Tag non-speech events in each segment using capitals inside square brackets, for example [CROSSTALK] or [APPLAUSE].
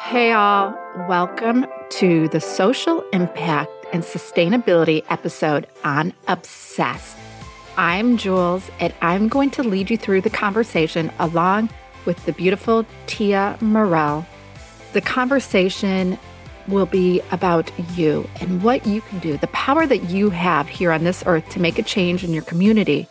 Hey, all. Welcome to the social impact and sustainability episode on Obsessed. I'm Jules, and I'm going to lead you through the conversation along with the beautiful Tia Morell. The conversation will be about you and what you can do, the power that you have here on this earth to make a change in your community,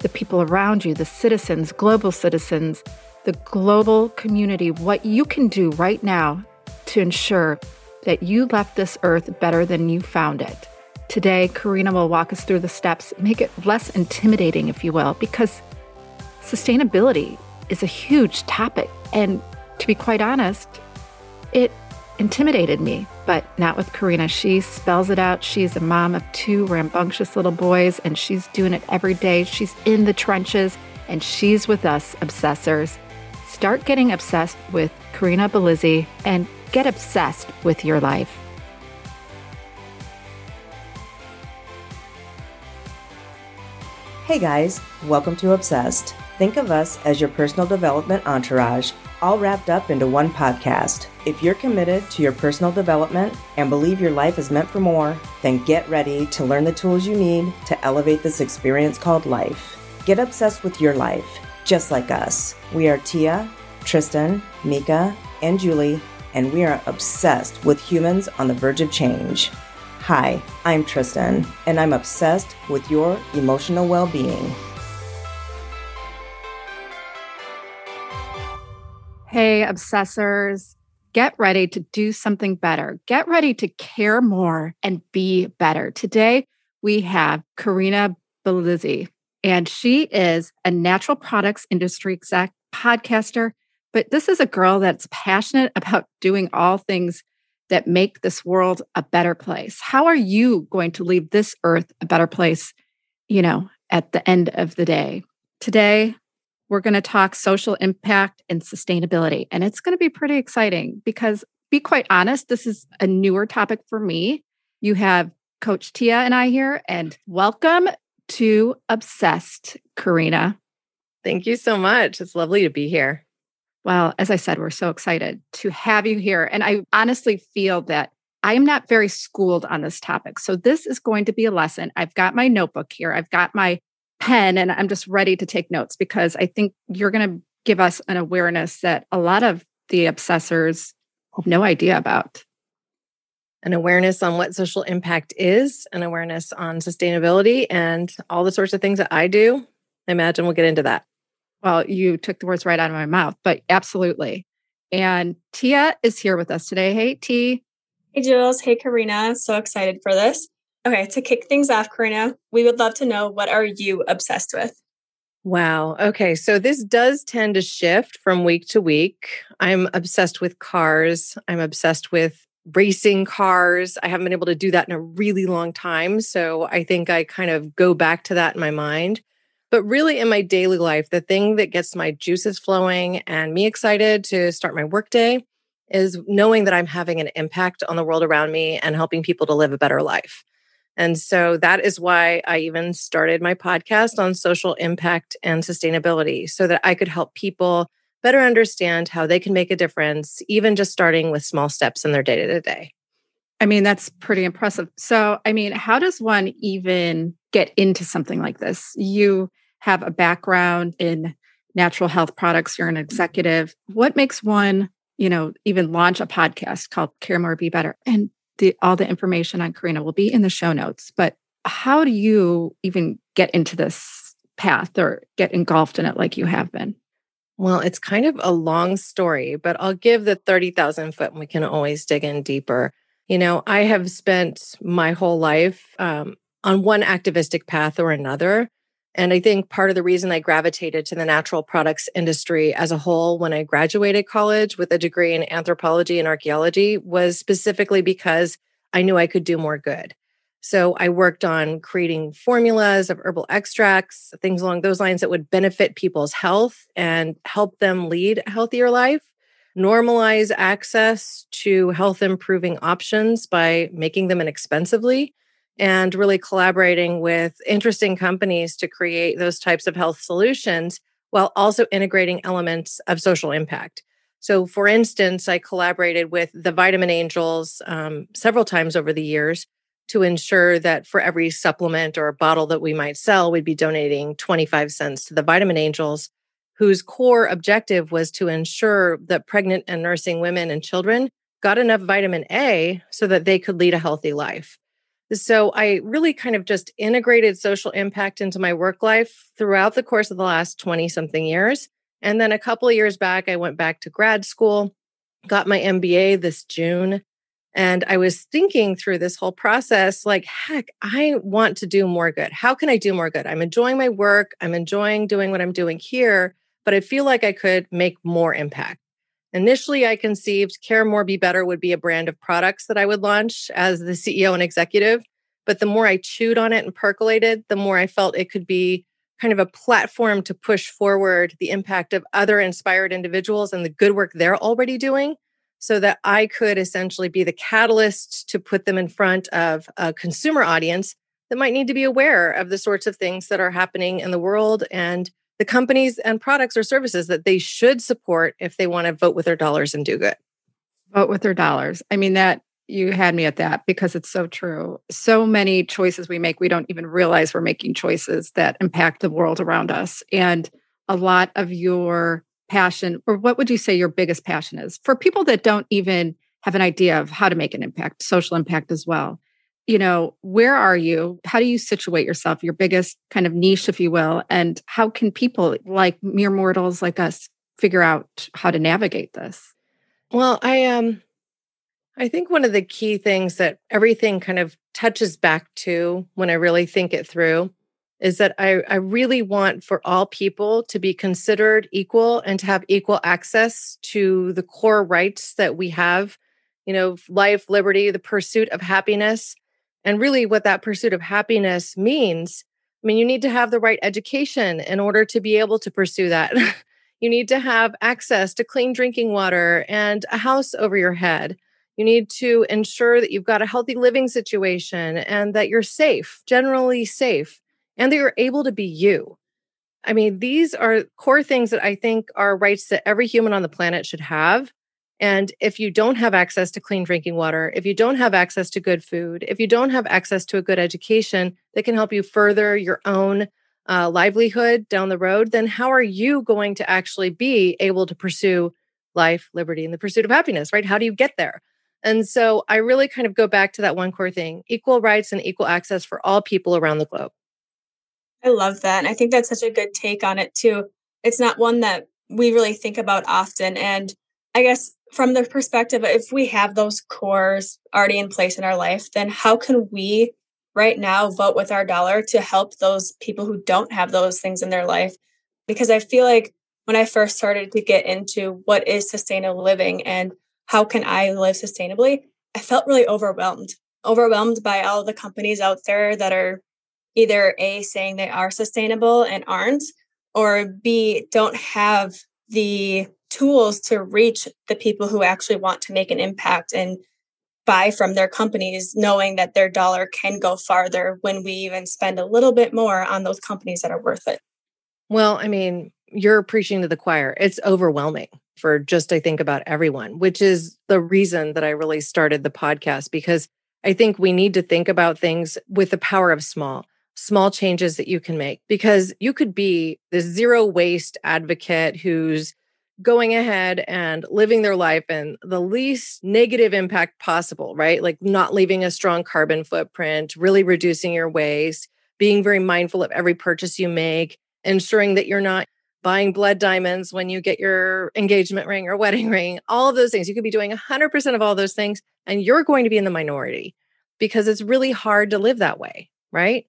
the people around you, the citizens, global citizens, the global community, what you can do right now to ensure that you left this earth better than you found it. Today, Corinna will walk us through the steps, make it less intimidating, if you will, because sustainability is a huge topic. And to be quite honest, it intimidated me, but not with Corinna. She spells it out. She's a mom of two rambunctious little boys, and she's doing it every day. She's in the trenches, and she's with us, obsessors. Start getting obsessed with Corinna Bellizzi and get obsessed with your life. Hey guys, welcome to Obsessed. Think of us as your personal development entourage, all wrapped up into one podcast. If you're committed to your personal development and believe your life is meant for more, then get ready to learn the tools you need to elevate this experience called life. Get obsessed with your life just like us. We are Tia, Tristan, Mika, and Julie, and we are obsessed with humans on the verge of change. Hi, I'm Tristan, and I'm obsessed with your emotional well being. Hey, obsessors, get ready to do something better. Get ready to care more and be better. Today, we have Corinna Bellizzi. And she is a natural products industry exec, podcaster, but this is a girl that's passionate about doing all things that make this world a better place. How are you going to leave this earth a better place, you know, at the end of the day? Today, we're going to talk social impact and sustainability. And it's going to be pretty exciting because, be quite honest, this is a newer topic for me. You have Coach Tia and I here, and welcome to Obsessed, Corinna. Thank you so much. It's lovely to be here. Well, as I said, we're so excited to have you here. And I honestly feel that I am not very schooled on this topic. So this is going to be a lesson. I've got my notebook here, I've got my pen, and I'm just ready to take notes because I think you're going to give us an awareness that a lot of the obsessors have no idea about an awareness on what social impact is, an awareness on sustainability, and all the sorts of things that I do. I imagine we'll get into that. Well, you took the words right out of my mouth, but absolutely. And Tia is here with us today. Hey, T. Hey, Jules. Hey, Corinna. So excited for this. Okay, to kick things off, Corinna, we would love to know what are you obsessed with? Wow. Okay. So this does tend to shift from week to week. I'm obsessed with cars. I'm obsessed with racing cars. I haven't been able to do that in a really long time. So I think I kind of go back to that in my mind. But really, in my daily life, the thing that gets my juices flowing and me excited to start my workday is knowing that I'm having an impact on the world around me and helping people to live a better life. And so that is why I even started my podcast on social impact and sustainability so that I could help people better understand how they can make a difference, even just starting with small steps in their day to day. I mean, that's pretty impressive. So, I mean, how does one even get into something like this? You have a background in natural health products, you're an mm-hmm. executive. What makes one, you know, even launch a podcast called Care More Be Better? And the, all the information on Corinna will be in the show notes. But how do you even get into this path or get engulfed in it like you have been? Well, it's kind of a long story, but I'll give the 30,000 foot and we can always dig in deeper. You know, I have spent my whole life um, on one activistic path or another. And I think part of the reason I gravitated to the natural products industry as a whole when I graduated college with a degree in anthropology and archaeology was specifically because I knew I could do more good. So I worked on creating formulas of herbal extracts, things along those lines that would benefit people's health and help them lead a healthier life, normalize access to health improving options by making them inexpensively, and really collaborating with interesting companies to create those types of health solutions while also integrating elements of social impact. So, for instance, I collaborated with the Vitamin Angels um, several times over the years to ensure that for every supplement or bottle that we might sell, we'd be donating 25 cents to the Vitamin Angels, whose core objective was to ensure that pregnant and nursing women and children got enough vitamin A so that they could lead a healthy life. So I really kind of just integrated social impact into my work life throughout the course of the last 20 something years. And then a couple of years back, I went back to grad school, got my MBA this June. And I was thinking through this whole process like, heck, I want to do more good. How can I do more good? I'm enjoying my work, I'm enjoying doing what I'm doing here, but I feel like I could make more impact. Initially, I conceived Care More Be Better would be a brand of products that I would launch as the CEO and executive. But the more I chewed on it and percolated, the more I felt it could be kind of a platform to push forward the impact of other inspired individuals and the good work they're already doing so that I could essentially be the catalyst to put them in front of a consumer audience that might need to be aware of the sorts of things that are happening in the world and the companies and products or services that they should support if they want to vote with their dollars and do good. Vote with their dollars. I mean, that you had me at that because it's so true. So many choices we make, we don't even realize we're making choices that impact the world around us. And a lot of your passion, or what would you say your biggest passion is for people that don't even have an idea of how to make an impact, social impact as well? you know, where are you? How do you situate yourself, your biggest kind of niche, if you will? And how can people like mere mortals like us figure out how to navigate this? Well, I um I think one of the key things that everything kind of touches back to when I really think it through is that I, I really want for all people to be considered equal and to have equal access to the core rights that we have, you know, life, liberty, the pursuit of happiness and really, what that pursuit of happiness means I mean, you need to have the right education in order to be able to pursue that. [LAUGHS] you need to have access to clean drinking water and a house over your head. You need to ensure that you've got a healthy living situation and that you're safe, generally safe, and that you're able to be you. I mean, these are core things that I think are rights that every human on the planet should have. And if you don't have access to clean drinking water, if you don't have access to good food, if you don't have access to a good education that can help you further your own uh, livelihood down the road, then how are you going to actually be able to pursue life, liberty, and the pursuit of happiness, right? How do you get there? And so I really kind of go back to that one core thing equal rights and equal access for all people around the globe. I love that. And I think that's such a good take on it, too. It's not one that we really think about often. And I guess from the perspective if we have those cores already in place in our life, then how can we right now vote with our dollar to help those people who don't have those things in their life? Because I feel like when I first started to get into what is sustainable living and how can I live sustainably, I felt really overwhelmed. Overwhelmed by all the companies out there that are either A, saying they are sustainable and aren't, or B, don't have the tools to reach the people who actually want to make an impact and buy from their companies, knowing that their dollar can go farther when we even spend a little bit more on those companies that are worth it. Well, I mean, you're preaching to the choir. It's overwhelming for just, I think, about everyone, which is the reason that I really started the podcast because I think we need to think about things with the power of small small changes that you can make because you could be the zero waste advocate who's going ahead and living their life in the least negative impact possible, right? Like not leaving a strong carbon footprint, really reducing your waste, being very mindful of every purchase you make, ensuring that you're not buying blood diamonds when you get your engagement ring or [LAUGHS] wedding ring, all of those things. You could be doing 100% of all those things and you're going to be in the minority because it's really hard to live that way, right?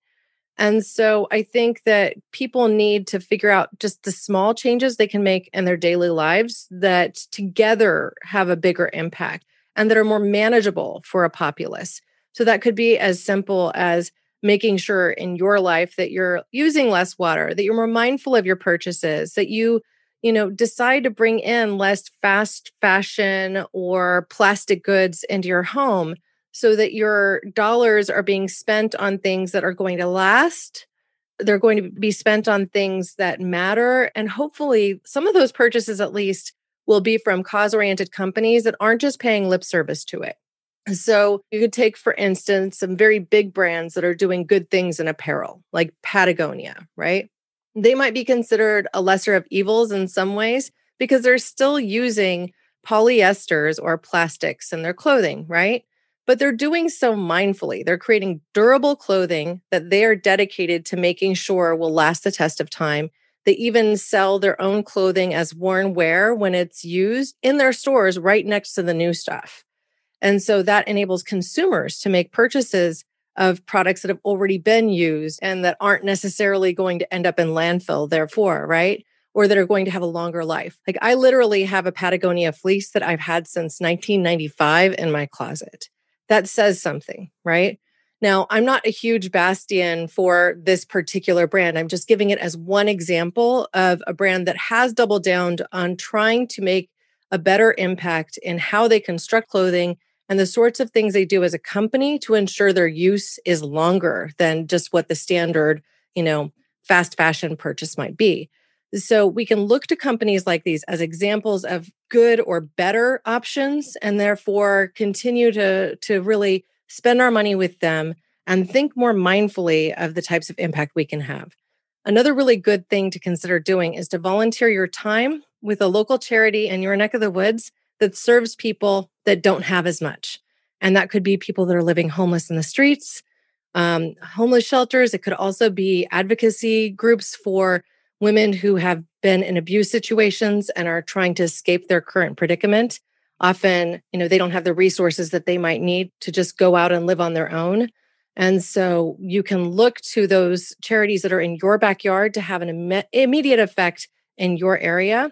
And so I think that people need to figure out just the small changes they can make in their daily lives that together have a bigger impact and that are more manageable for a populace. So that could be as simple as making sure in your life that you're using less water, that you're more mindful of your purchases, that you you know decide to bring in less fast fashion or plastic goods into your home so that your dollars are being spent on things that are going to last. They're going to be spent on things that matter. And hopefully, some of those purchases at least will be from cause oriented companies that aren't just paying lip service to it. So you could take, for instance, some very big brands that are doing good things in apparel, like Patagonia, right? They might be considered a lesser of evils in some ways because they're still using polyesters or plastics in their clothing, right? But they're doing so mindfully. They're creating durable clothing that they are dedicated to making sure will last the test of time. They even sell their own clothing as worn wear when it's used in their stores right next to the new stuff. And so that enables consumers to make purchases of products that have already been used and that aren't necessarily going to end up in landfill, therefore, right? Or that are going to have a longer life. Like I literally have a Patagonia fleece that I've had since 1995 in my closet. That says something, right? Now, I'm not a huge bastion for this particular brand. I'm just giving it as one example of a brand that has doubled down on trying to make a better impact in how they construct clothing and the sorts of things they do as a company to ensure their use is longer than just what the standard, you know, fast fashion purchase might be. So we can look to companies like these as examples of good or better options and therefore continue to to really spend our money with them and think more mindfully of the types of impact we can have. Another really good thing to consider doing is to volunteer your time with a local charity in your neck of the woods that serves people that don't have as much. And that could be people that are living homeless in the streets, um, homeless shelters. It could also be advocacy groups for women who have been in abuse situations and are trying to escape their current predicament. Often, you know, they don't have the resources that they might need to just go out and live on their own. And so you can look to those charities that are in your backyard to have an Im- immediate effect in your area.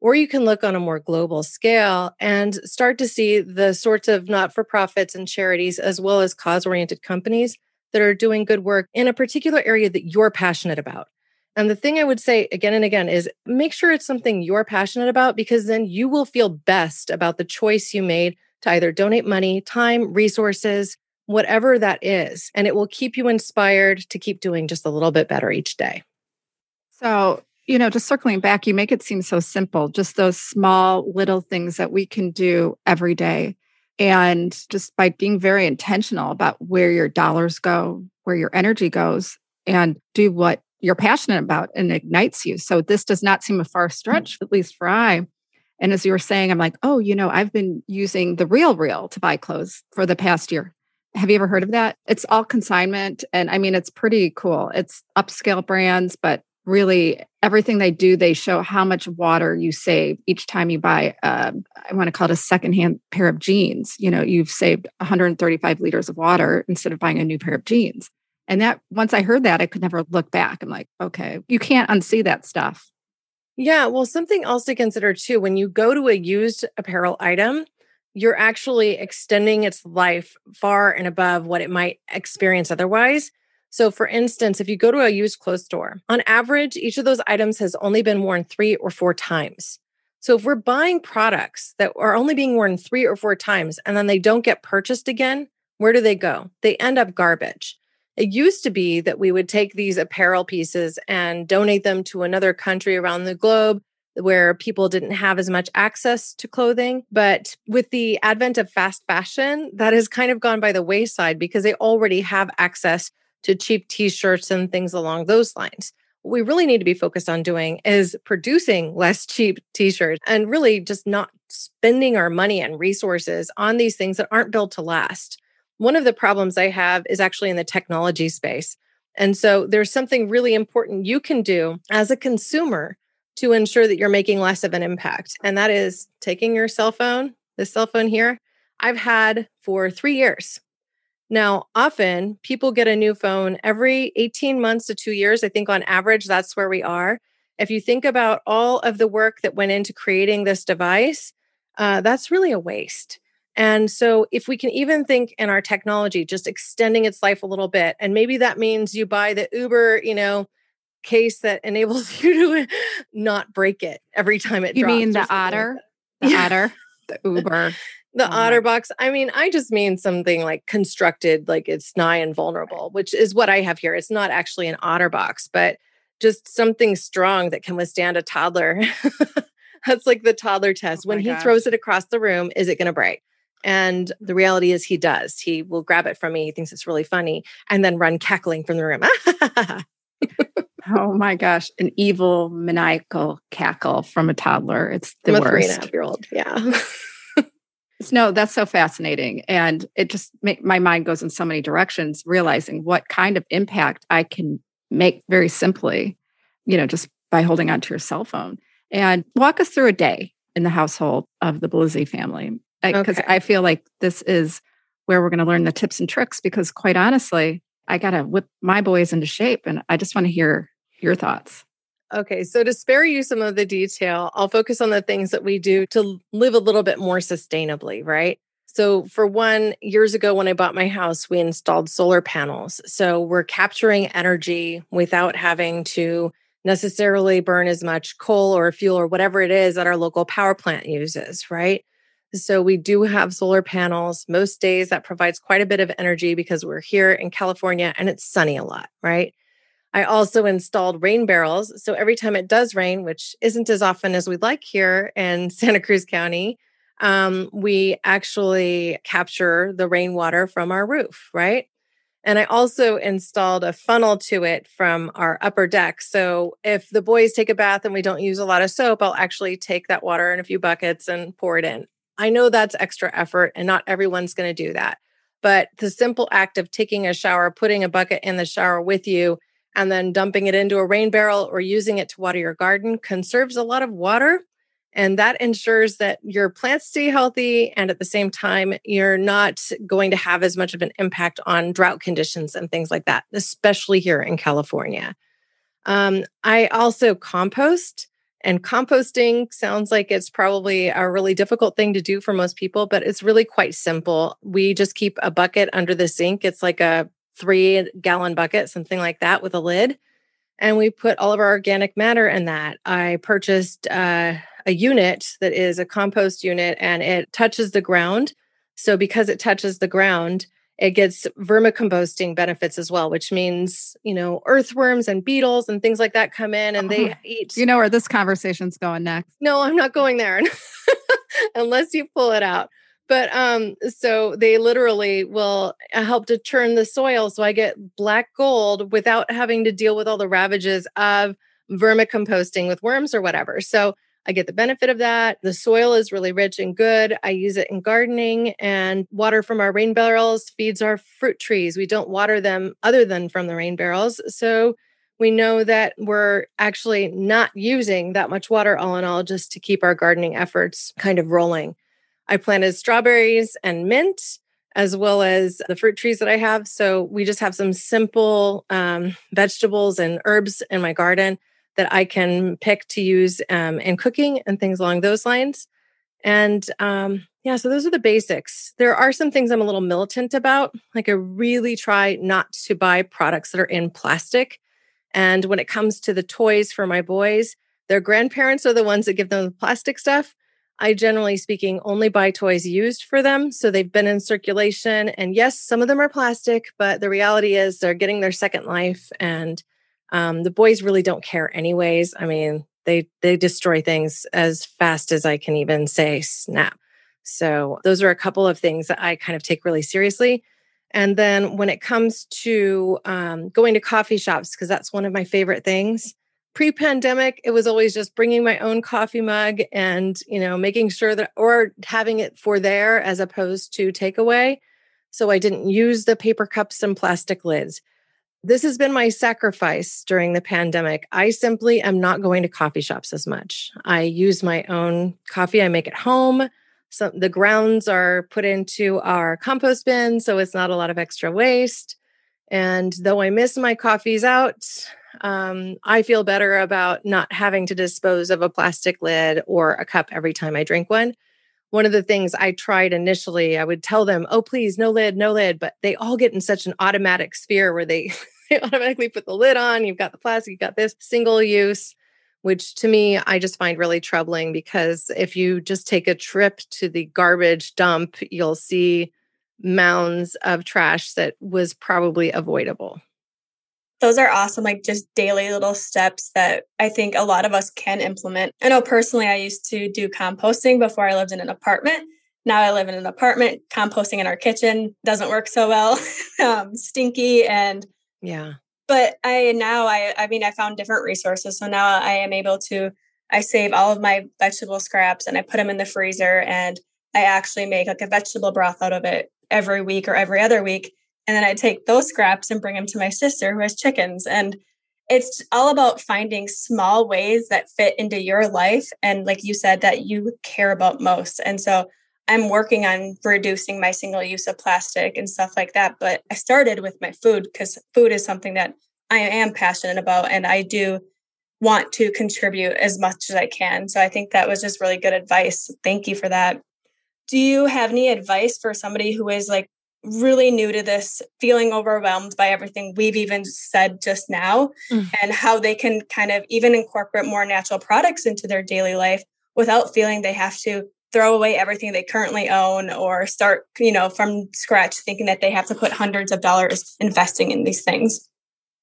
Or you can look on a more global scale and start to see the sorts of not for profits and charities, as well as cause oriented companies that are doing good work in a particular area that you're passionate about. And the thing I would say again and again is make sure it's something you're passionate about because then you will feel best about the choice you made to either donate money, time, resources, whatever that is. And it will keep you inspired to keep doing just a little bit better each day. So, you know, just circling back, you make it seem so simple, just those small little things that we can do every day. And just by being very intentional about where your dollars go, where your energy goes, and do what you're passionate about and ignites you. So this does not seem a far stretch, at least for I. And as you were saying, I'm like, oh, you know, I've been using the Real Real to buy clothes for the past year. Have you ever heard of that? It's all consignment. And I mean, it's pretty cool. It's upscale brands, but really everything they do, they show how much water you save each time you buy, uh, I want to call it a secondhand pair of jeans. You know, you've saved 135 liters of water instead of buying a new pair of jeans. And that once I heard that, I could never look back. I'm like, okay, you can't unsee that stuff. Yeah. Well, something else to consider too when you go to a used apparel item, you're actually extending its life far and above what it might experience otherwise. So, for instance, if you go to a used clothes store, on average, each of those items has only been worn three or four times. So, if we're buying products that are only being worn three or four times and then they don't get purchased again, where do they go? They end up garbage. It used to be that we would take these apparel pieces and donate them to another country around the globe where people didn't have as much access to clothing. But with the advent of fast fashion, that has kind of gone by the wayside because they already have access to cheap t shirts and things along those lines. What we really need to be focused on doing is producing less cheap t shirts and really just not spending our money and resources on these things that aren't built to last. One of the problems I have is actually in the technology space. And so there's something really important you can do as a consumer to ensure that you're making less of an impact. And that is taking your cell phone, this cell phone here, I've had for three years. Now, often people get a new phone every 18 months to two years. I think on average, that's where we are. If you think about all of the work that went into creating this device, uh, that's really a waste. And so, if we can even think in our technology, just extending its life a little bit, and maybe that means you buy the Uber, you know, case that enables [LAUGHS] you to not break it every time it drops. you mean the otter? Like the yeah. otter, the Uber. [LAUGHS] the oh OtterBox. I mean, I just mean something like constructed, like it's nigh invulnerable, which is what I have here. It's not actually an OtterBox, but just something strong that can withstand a toddler [LAUGHS] That's like the toddler oh test. Oh when he gosh. throws it across the room, is it going to break? And the reality is, he does. He will grab it from me. He thinks it's really funny and then run cackling from the room. [LAUGHS] Oh my gosh, an evil maniacal cackle from a toddler. It's the a three worst. half year old. Yeah. No, that's so fascinating. And it just my mind goes in so many directions, realizing what kind of impact I can make very simply, you know, just by holding onto your cell phone. And walk us through a day in the household of the Bellizzi family. Because Okay. I feel like this is where we're going to learn the tips and tricks. Because quite honestly, I got to whip my boys into shape. And I just want to hear your thoughts. Okay, so to spare you some of the detail, I'll focus on the things that we do to live a little bit more sustainably, right? So, for one, years ago when I bought my house, we installed solar panels. So, we're capturing energy without having to necessarily burn as much coal or fuel or whatever it is that our local power plant uses, right? So, we do have solar panels most days that provides quite a bit of energy because we're here in California and it's sunny a lot, right? I also installed rain barrels. So every time it does rain, which isn't as often as we'd like here in [LAUGHS] Santa Cruz County, um, we actually capture the rainwater from our roof, right? And I also installed a funnel to it from our upper deck. So if the boys take a bath and we don't use a lot of soap, I'll actually take that water in a few buckets and pour it in. I know that's extra effort and not everyone's going to do that. But the simple act of taking a shower, putting a bucket in the shower with you, and then dumping it into a rain barrel or using it to water your garden conserves a lot of water. And that ensures that your plants stay healthy. And at the same time, you're not going to have as much of an impact on drought conditions and things like that, especially here in California. Um, I also compost. And composting sounds like it's probably a really difficult thing to do for most people, but it's really quite simple. We just keep a bucket under the sink. It's like a three gallon bucket, something like that, with a lid. And we put all of our organic matter in that. I purchased uh, a unit that is a compost unit and it touches the ground. So, because it touches the ground, it gets vermicomposting benefits as well, which means, you know, earthworms and beetles and things like that come in and they Oh, eat. You know where this conversation's going next. No, I'm not going there [LAUGHS] unless you pull it out. But um, so they literally will uh, help to turn the soil. So I get black gold without having to deal with all the ravages of vermicomposting with worms or whatever. So I get the benefit of that. The soil is really rich and good. I use it in gardening and water from our rain barrels feeds our fruit trees. We don't water them other than from the rain barrels. So we know that we're actually not using that much water all in all just to keep our gardening efforts kind of rolling. I planted strawberries and mint as well as the fruit trees that I have. So we just have some simple um, vegetables and herbs in my garden that I can pick to use um, in cooking and things along those lines. And um, yeah, so those are the basics. There are some things I'm a little militant about. Like I really try not to buy products that are in plastic. And when it comes to the toys for my boys, their grandparents are the ones that give them the plastic stuff. I generally speaking only buy toys used for them. So they've been in circulation. And yes, some of them are plastic, but the reality is they're getting their second life. And um, the boys really don't care anyways. I mean, they they destroy things as fast as I can even say snap. So those are a couple of things that I kind of take really seriously. And then when it comes to um, going to coffee shops, because that's one of my favorite things. Pre-pandemic, it was always just bringing my own coffee mug and you know making sure that, or having it for there as opposed to takeaway. So I didn't use the paper cups and plastic lids. This has been my sacrifice during the pandemic. I simply am not going to coffee shops as much. I use my own coffee. I make it home. So the grounds are put into our compost bin, so it's not a lot of extra waste. And though I miss my coffees out, um, I feel better about not having to dispose of a plastic lid or a cup every time I drink one. One of the things I tried initially, I would tell them, oh, please, no lid, no lid. But they all get in such an automatic sphere where they, [LAUGHS] they automatically put the lid on. You've got the plastic, you've got this single use, which to me, I just find really troubling because if you just take a trip to the garbage dump, you'll see mounds of trash that was probably avoidable. Those are awesome, like just daily little steps that I think a lot of us can implement. I know personally, I used to do composting before I lived in an apartment. Now I live in an apartment. Composting in our kitchen doesn't work so well, [LAUGHS] um, stinky and yeah. But I now I I mean I found different resources, so now I am able to I save all of my vegetable scraps and I put them in the freezer and I actually make like a vegetable broth out of it every week or every other week and then I take those scraps and bring them to my sister who has chickens. And it's all about finding small ways that fit into your life. And like you said, that you care about most. And so I'm working on reducing my single use of plastic and stuff like that. But I started with my food because food is something that I am passionate about and I do want to contribute as much as I can. So I think that was just really good advice. Thank you for that. Do you have any advice for somebody who is like really new to this, feeling overwhelmed by everything we've even said just now, mm. and how they can kind of even incorporate more natural products into their daily life without feeling they have to throw away everything they currently own or start, you know, from scratch thinking that they have to put hundreds of dollars investing in these things.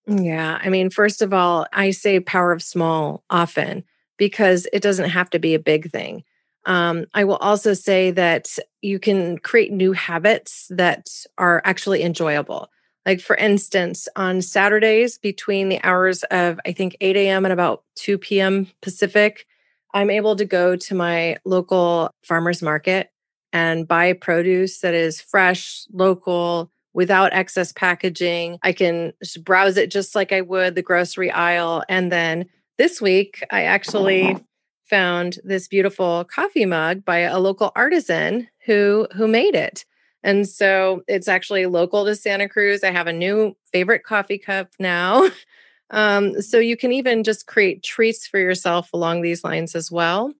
Yeah. I mean, first of all, I say power of small often because it doesn't have to be a big thing. Um, I will also say that you can create new habits that are actually enjoyable. Like, for instance, on Saturdays between the hours of, I think, 8 a.m. and about 2 p.m. Pacific, I'm able to go to my local farmer's market and buy produce that is fresh, local, without excess packaging. I can browse it just like I would the grocery aisle. And then this week, I actually found this beautiful coffee mug by a local artisan who who made it. And so it's actually local to Santa Cruz. I have a new favorite coffee cup now. [LAUGHS] Um, so you can even just create treats for yourself along these lines as well.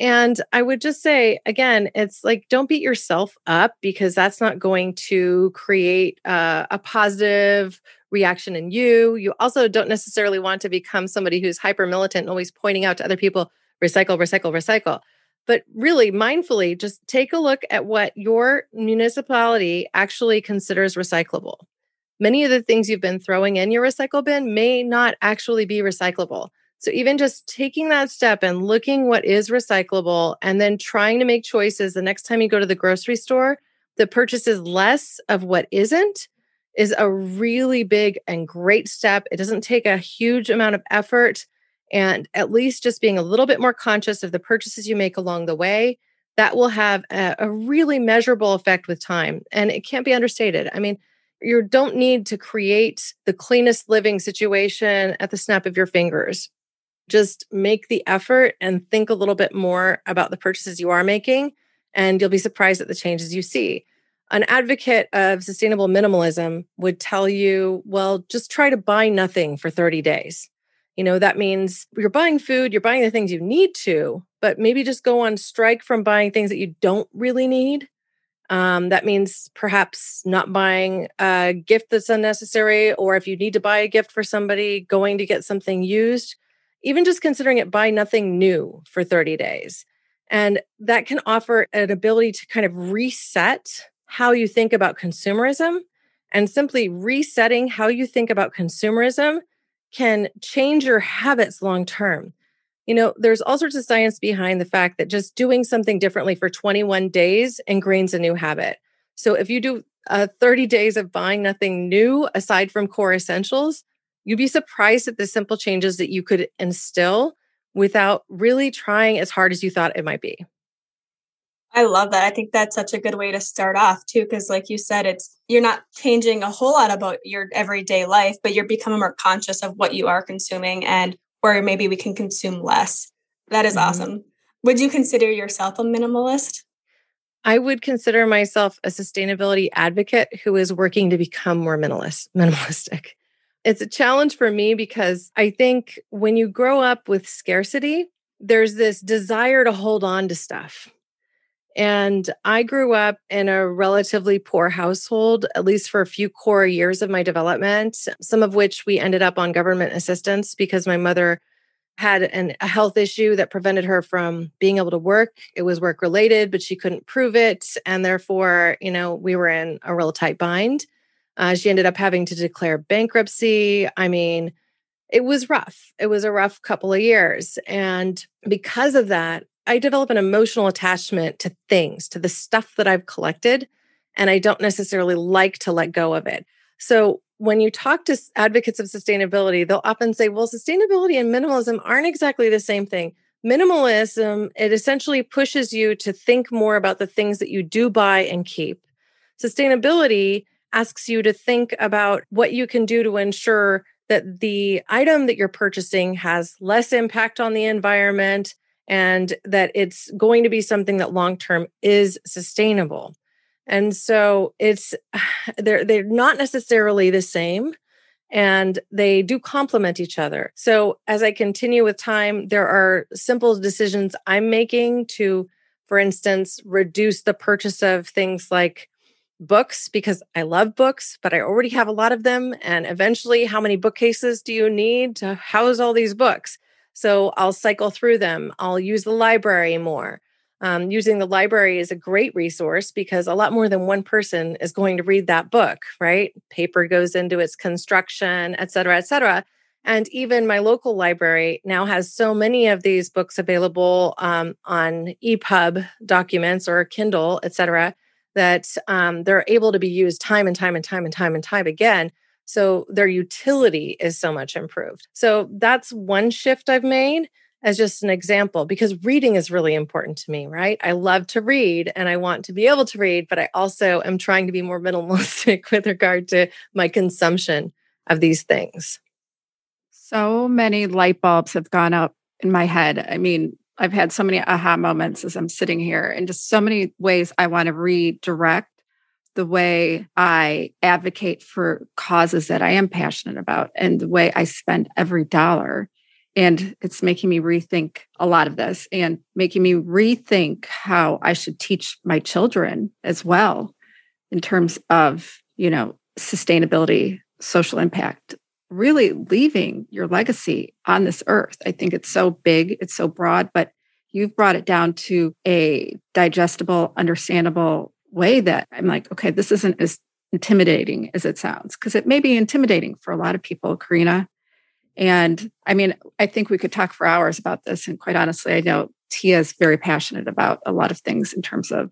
And I would just say, again, it's like don't beat yourself up because that's not going to create uh, a positive reaction in you. You also don't necessarily want to become somebody who's hyper militant and always pointing out to other people, recycle, recycle, recycle. But really, mindfully, just take a look at what your municipality actually considers recyclable. Many of the things you've been throwing in your recycle bin may not actually be recyclable. So, even just taking that step and looking what is recyclable and then trying to make choices the next time you go to the grocery store that purchases less of what isn't is a really big and great step. It doesn't take a huge amount of effort and at least just being a little bit more conscious of the purchases you make along the way that will have a, a, really measurable effect with time and it can't be understated. I mean you don't need to create the cleanest living situation at the snap of your fingers. Just make the effort and think a little bit more about the purchases you are making and you'll be surprised at the changes you see. An advocate of sustainable minimalism would tell you well just try to buy nothing for 30 days you know, that means you're buying food, you're buying the things you need to, but maybe just go on strike from buying things that you don't really need. Um, that means perhaps not buying a gift that's unnecessary, or if you need to buy a gift for somebody, going to get something used, even just considering it buy nothing new for 30 days. And that can offer an ability to kind of reset how you think about consumerism and simply resetting how you think about consumerism can change your habits long term. You know, there's all sorts of science behind the fact that just doing something differently for 21 days ingrains a new habit. So if you do uh, 30 days of buying nothing new aside from core essentials, you'd be surprised at the simple changes that you could instill without really trying as hard as you thought it might be. I love that. I think that's such a good way to start off too, because like you said, it's you're not changing a whole lot about your everyday life, but you're becoming more conscious of what you are consuming and where maybe we can consume less. That is mm-hmm. awesome. Would you consider yourself a minimalist? I would consider myself a sustainability advocate who is working to become more minimalist, [LAUGHS] minimalistic. It's a challenge for me because I think when you grow up with scarcity, there's this desire to hold on to stuff and I grew up in a relatively poor household, at least for a few core years of my development, some of which we ended up on government assistance because my mother had an, a health issue that prevented her from being able to work. It was work related, but she couldn't prove it. And therefore, you know, we were in a real tight bind. Uh, she ended up having to declare bankruptcy. I mean, it was rough. It was a rough couple of years. And because of that, I develop an emotional attachment to things, to the stuff that I've collected, and I don't necessarily like to let go of it. So when you talk to advocates of sustainability, they'll often say, well, sustainability and minimalism aren't exactly the same thing. Minimalism, it essentially pushes you to think more about the things that you do buy and keep. Sustainability asks you to think about what you can do to ensure that the item that you're purchasing has less impact on the environment and that it's going to be something that long term is sustainable. And so it's [SIGHS] they're they're not necessarily the same and they do complement each other. So as I continue with time, there are simple decisions I'm making to for instance reduce the purchase of things like books because I love books, but I already have a lot of them. And eventually, how many bookcases do you need to house all these books? So I'll cycle through them. I'll use the library more. Um, using the library is a great resource because a lot more than one person is going to read that book, right? Paper goes into its construction, et cetera, et cetera. And even my local library now has so many of these books available um, on EPUB documents or Kindle, et cetera, that um, they're able to be used time and time and time and time and time again. So their utility is so much improved. So that's one shift I've made as just an example because reading is really important to me, right? I love to read and I want to be able to read, but I also am trying to be more [LAUGHS] minimalistic with regard to my consumption of these things. So many light bulbs have gone up in my head. I mean, I've had so many aha moments as I'm sitting here, and just so many ways I want to redirect the way I advocate for causes that I am passionate about and the way I spend every dollar. And it's making me rethink a lot of this and making me rethink how I should teach my children as well in terms of, you know, sustainability, social impact, really leaving your legacy on this earth. I think it's so big, it's so broad, but you've brought it down to a digestible, understandable way that I'm like, okay, this isn't as intimidating as it sounds, because it may be intimidating for a lot of people, Corinna. And I mean, I think we could talk for hours about this. And quite honestly, I know Tia is very passionate about a lot of things in terms of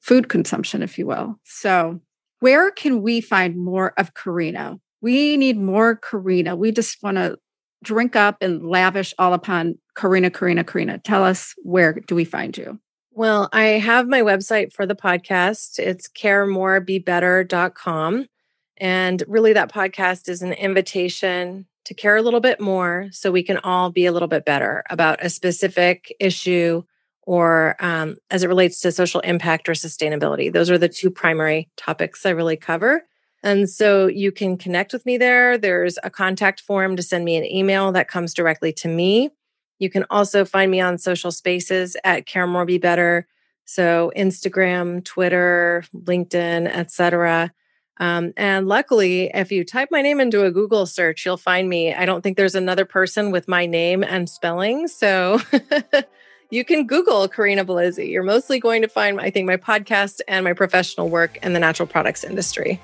food consumption, if you will. So, where can we find more of Corinna? We need more Corinna. We just want to drink up and lavish all upon Corinna, Corinna, Corinna. Tell us where do we find you? Well, I have my website for the podcast. It's caremorebebetter.com. And really, that podcast is an invitation to care a little bit more so we can all be a little bit better about a specific issue or um, as it relates to social impact or sustainability. Those are the two primary topics I really cover. And so you can connect with me there. There's a contact form to send me an email that comes directly to me. You can also find me on social spaces at Care More Be Better. So Instagram, Twitter, LinkedIn, etc. Um, and luckily, if you type my name into a Google search, you'll find me. I don't think there's another person with my name and spelling. So [LAUGHS] you can Google Corinna Bellizzi. You're mostly going to find, I think, my podcast and my professional work in the natural products industry.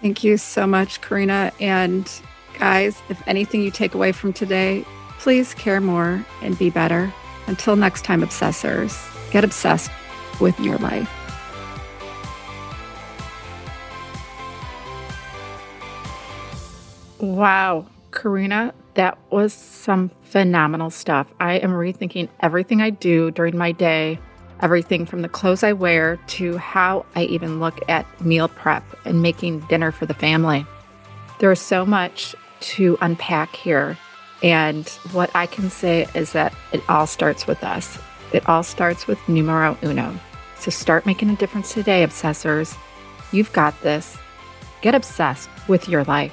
Thank you so much, Corinna. And guys, if anything you take away from today, please care more and be better. Until next time, obsessors, get obsessed with your life. Wow, Corinna, that was some phenomenal stuff. I am rethinking everything I do during my day everything from the clothes I wear to how I even look at meal prep and making dinner for the family. There is so much to unpack here. And what I can say is that it all starts with us. It all starts with numero uno. So start making a difference today, obsessors. You've got this. Get obsessed with your life.